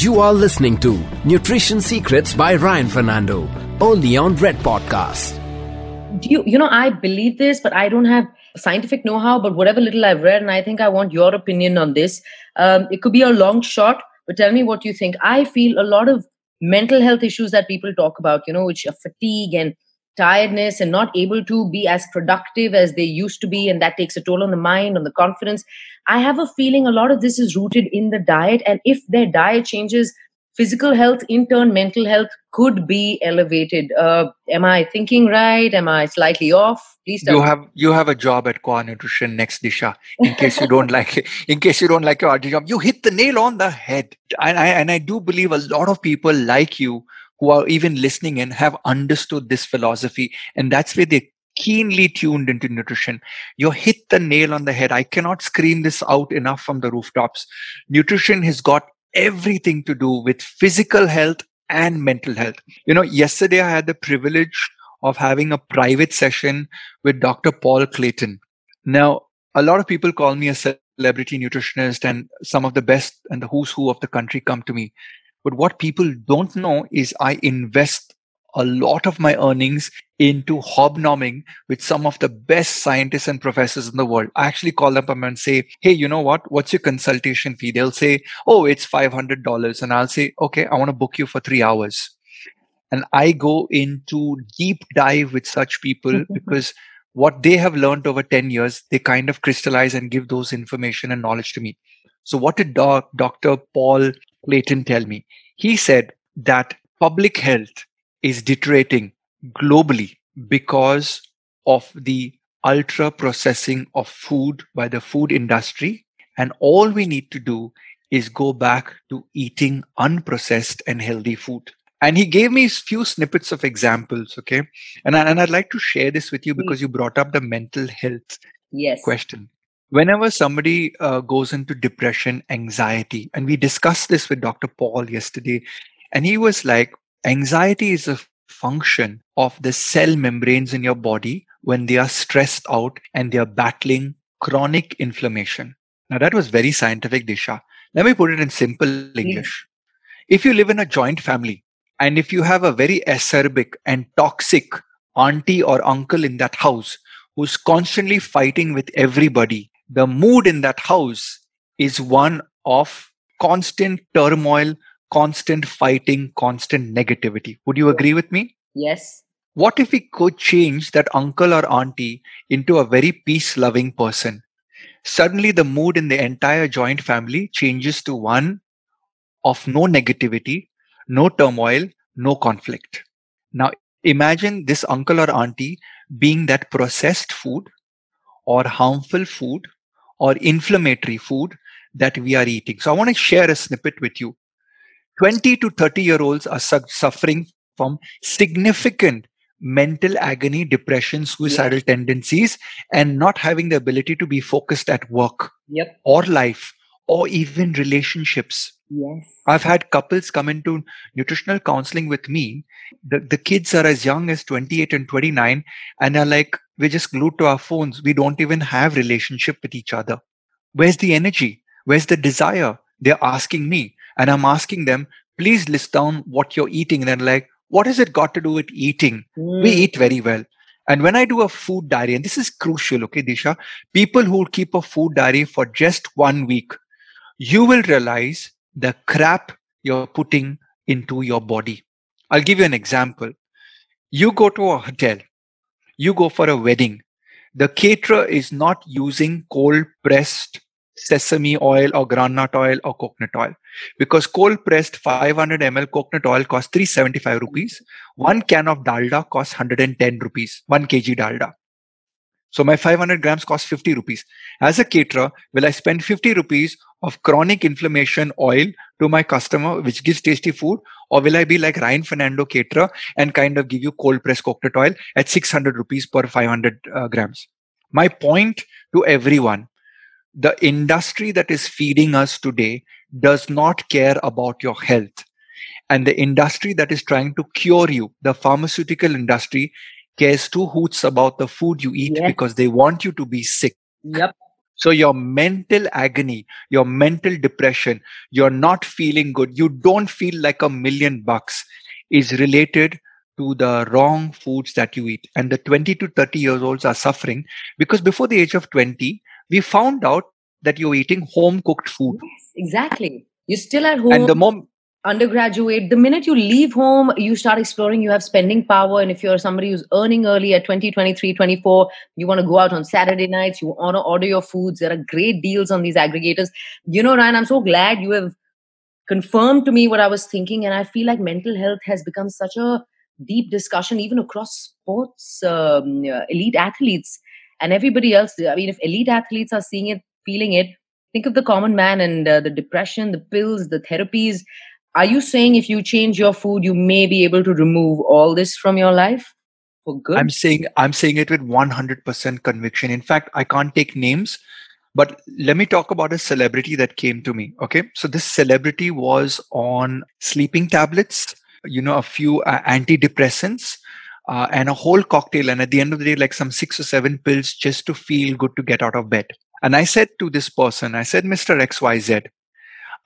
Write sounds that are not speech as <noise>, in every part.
You are listening to Nutrition Secrets by Ryan Fernando, only on Red Podcast. Do you, you know, I believe this, but I don't have scientific know-how. But whatever little I've read, and I think I want your opinion on this. Um, it could be a long shot, but tell me what you think. I feel a lot of mental health issues that people talk about, you know, which are fatigue and tiredness and not able to be as productive as they used to be and that takes a toll on the mind on the confidence. I have a feeling a lot of this is rooted in the diet and if their diet changes physical health in turn mental health could be elevated. Uh, am i thinking right? Am i slightly off? Please you have you have a job at Qua Nutrition next disha in case you don't <laughs> like it in case you don't like your job. You hit the nail on the head. And i and i do believe a lot of people like you who are even listening in have understood this philosophy and that's where they keenly tuned into nutrition. You hit the nail on the head. I cannot scream this out enough from the rooftops. Nutrition has got everything to do with physical health and mental health. You know yesterday i had the privilege of having a private session with dr paul clayton. Now a lot of people call me a celebrity nutritionist and some of the best and the who's who of the country come to me but what people don't know is I invest a lot of my earnings into hobnobbing with some of the best scientists and professors in the world. I actually call them up and say, Hey, you know what? What's your consultation fee? They'll say, Oh, it's $500. And I'll say, Okay, I want to book you for three hours. And I go into deep dive with such people mm-hmm. because what they have learned over 10 years, they kind of crystallize and give those information and knowledge to me. So what did doc, Dr. Paul Clayton tell me? He said that public health is deteriorating globally because of the ultra processing of food by the food industry. And all we need to do is go back to eating unprocessed and healthy food. And he gave me a few snippets of examples. Okay. And, I, and I'd like to share this with you hmm. because you brought up the mental health yes. question whenever somebody uh, goes into depression anxiety and we discussed this with dr paul yesterday and he was like anxiety is a function of the cell membranes in your body when they are stressed out and they are battling chronic inflammation. Now that was very scientific disha. Let me put it in simple english. If you live in a joint family and if you have a very acerbic and toxic auntie or uncle in that house who's constantly fighting with everybody the mood in that house is one of constant turmoil, constant fighting, constant negativity. Would you agree with me? Yes. What if we could change that uncle or auntie into a very peace loving person? Suddenly, the mood in the entire joint family changes to one of no negativity, no turmoil, no conflict. Now, imagine this uncle or auntie being that processed food or harmful food or inflammatory food that we are eating. So I want to share a snippet with you. 20 to 30 year olds are su- suffering from significant mental agony, depression, suicidal tendencies, and not having the ability to be focused at work yep. or life or even relationships. Yes. I've had couples come into nutritional counseling with me. The, the kids are as young as 28 and 29 and are like, we're just glued to our phones. We don't even have relationship with each other. Where's the energy? Where's the desire? They're asking me and I'm asking them, please list down what you're eating. And they're like, what has it got to do with eating? Mm. We eat very well. And when I do a food diary, and this is crucial, okay, Disha, people who keep a food diary for just one week, you will realize the crap you're putting into your body. I'll give you an example. You go to a hotel you go for a wedding, the caterer is not using cold pressed sesame oil or groundnut oil or coconut oil because cold pressed 500 ml coconut oil costs 375 rupees one can of dalda costs 110 rupees 1 kg dalda so my 500 grams cost 50 rupees as a caterer will i spend 50 rupees of chronic inflammation oil to my customer, which gives tasty food? Or will I be like Ryan Fernando caterer and kind of give you cold pressed coconut oil at 600 rupees per 500 uh, grams? My point to everyone, the industry that is feeding us today does not care about your health. And the industry that is trying to cure you, the pharmaceutical industry, cares two hoots about the food you eat because they want you to be sick. Yep. So your mental agony, your mental depression, you're not feeling good, you don't feel like a million bucks is related to the wrong foods that you eat. And the 20 to 30 years olds are suffering because before the age of 20, we found out that you're eating home cooked food. Yes, exactly. You're still at home. And the moment undergraduate the minute you leave home you start exploring you have spending power and if you're somebody who's earning early at 20 23 24 you want to go out on saturday nights you want to order your foods there are great deals on these aggregators. You know ryan i'm so glad you have confirmed to me what i was thinking and i feel like mental health has become such a deep discussion even across sports um, elite athletes and everybody else. I mean if elite athletes are seeing it feeling it think of the common man and uh, the depression the pills the therapies are you saying if you change your food you may be able to remove all this from your life? For good? I'm saying i'm saying it with 100% conviction. In fact i can't take names but let me talk about a celebrity that came to me okay? So this celebrity was on sleeping tablets you know a few uh, antidepressants uh, and a whole cocktail. And at the end of the day like some six or seven pills just to feel good to get out of bed. And i said to this person i said mr xyz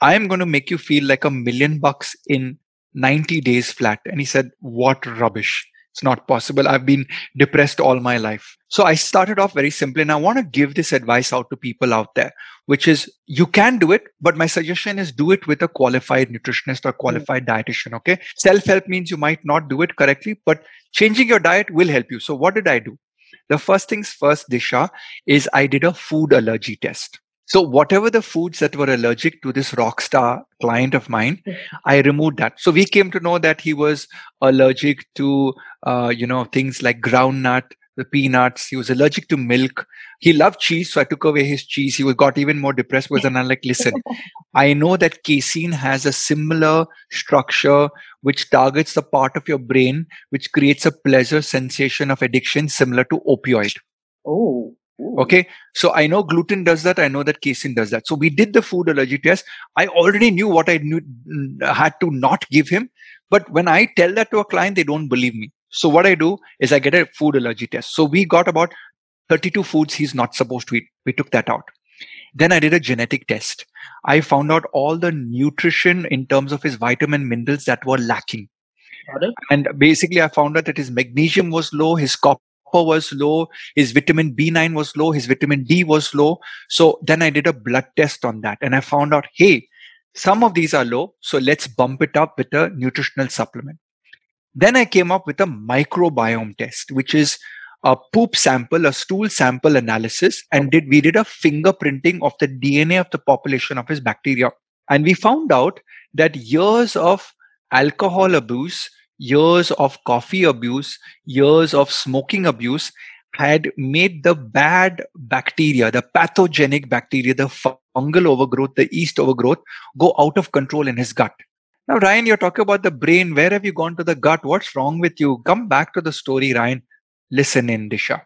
I am going to make you feel like a million bucks in 90 days flat. And he said, What rubbish. It's not possible. I've been depressed all my life. So I started off very simply. And I want to give this advice out to people out there, which is you can do it, but my suggestion is do it with a qualified nutritionist or qualified mm-hmm. dietitian. Okay. Self help means you might not do it correctly, but changing your diet will help you. So what did I do? The first things first, Disha, is I did a food allergy test. So whatever the foods that were allergic to this rock star client of mine, I removed that. So we came to know that he was allergic to, uh, you know, things like groundnut, the peanuts. He was allergic to milk. He loved cheese, so I took away his cheese. He got even more depressed because I'm like, listen, I know that casein has a similar structure which targets the part of your brain which creates a pleasure sensation of addiction similar to opioid. Oh. Okay. So I know gluten does that. I know that casein does that. So we did the food allergy test. I already knew what I knew, mm, had to not give him. But when I tell that to a client, they don't believe me. So what I do is I get a food allergy test. So we got about 32 foods he's not supposed to eat. We took that out. Then I did a genetic test. I found out all the nutrition in terms of his vitamin minerals that were lacking. And basically, I found out that his magnesium was low, his copper was low, his vitamin B9 was low, his vitamin D was low. So then I did a blood test on that and I found out, hey, some of these are low. So let's bump it up with a nutritional supplement. Then I came up with a microbiome test, which is a poop sample, a stool sample analysis, and did we did a fingerprinting of the DNA of the population of his bacteria. And we found out that years of alcohol abuse years of coffee abuse, years of smoking abuse had made the bad bacteria, the pathogenic bacteria, the fungal overgrowth, the yeast overgrowth go out of control in his gut. Now, Ryan, you're talking about the brain. Where have you gone to the gut? What's wrong with you? Come back to the story, Ryan. Listen in, Disha.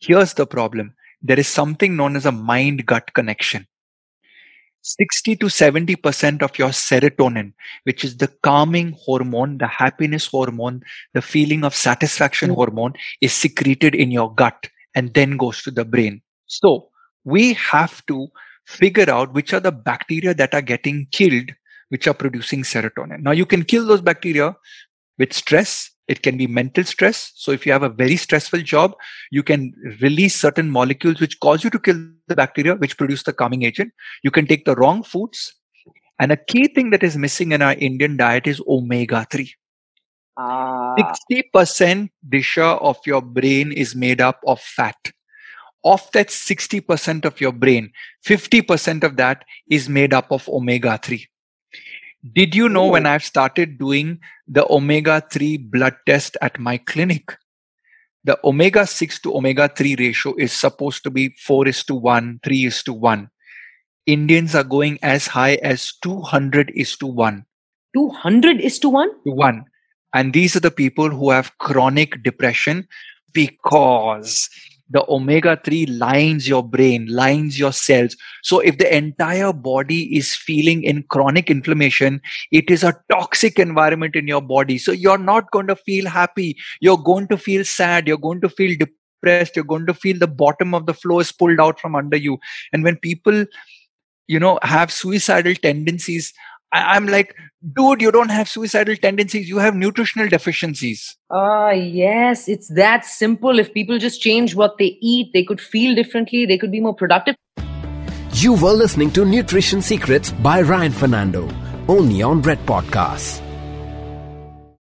Here's the problem there is something known as a mind gut connection. 60 to 70% of your serotonin, which is the calming hormone, the happiness hormone, the feeling of satisfaction mm-hmm. hormone, is secreted in your gut and then goes to the brain. So we have to figure out which are the bacteria that are getting killed, which are producing serotonin. Now you can kill those bacteria with stress, it can be mental stress. So if you have a very stressful job, you can release certain molecules which cause you to kill the bacteria, which produce the calming agent. You can take the wrong foods. And a key thing that is missing in our Indian diet is omega 3. Uh, 60% Disha of your brain is made up of fat. Of that 60% of your brain, 50% of that is made up of omega 3. Did you know when oh. I've started doing the omega 3 blood test at my clinic? The omega 6 to omega 3 ratio is supposed to be 4 is to 1, 3 is to 1. Indians are going as high as 200 is to 1. 200 is to 1? To 1. And these are the people who have chronic depression because the omega 3 lines your brain lines your cells. So if the entire body is feeling in chronic inflammation it is a toxic environment in your body. So you're not going to feel happy. You're going to feel sad. You're going to feel depressed. You're going to feel the bottom of the floor is pulled out from under you. And when people you know have suicidal tendencies I, am like, dude, you don't have suicidal tendencies. You have nutritional deficiencies. Ah, uh, yes. It's that simple. If people just change what they eat, they could feel differently. They could be more productive. You were listening to Nutrition Secrets by Ryan Fernando, only on Red Podcasts.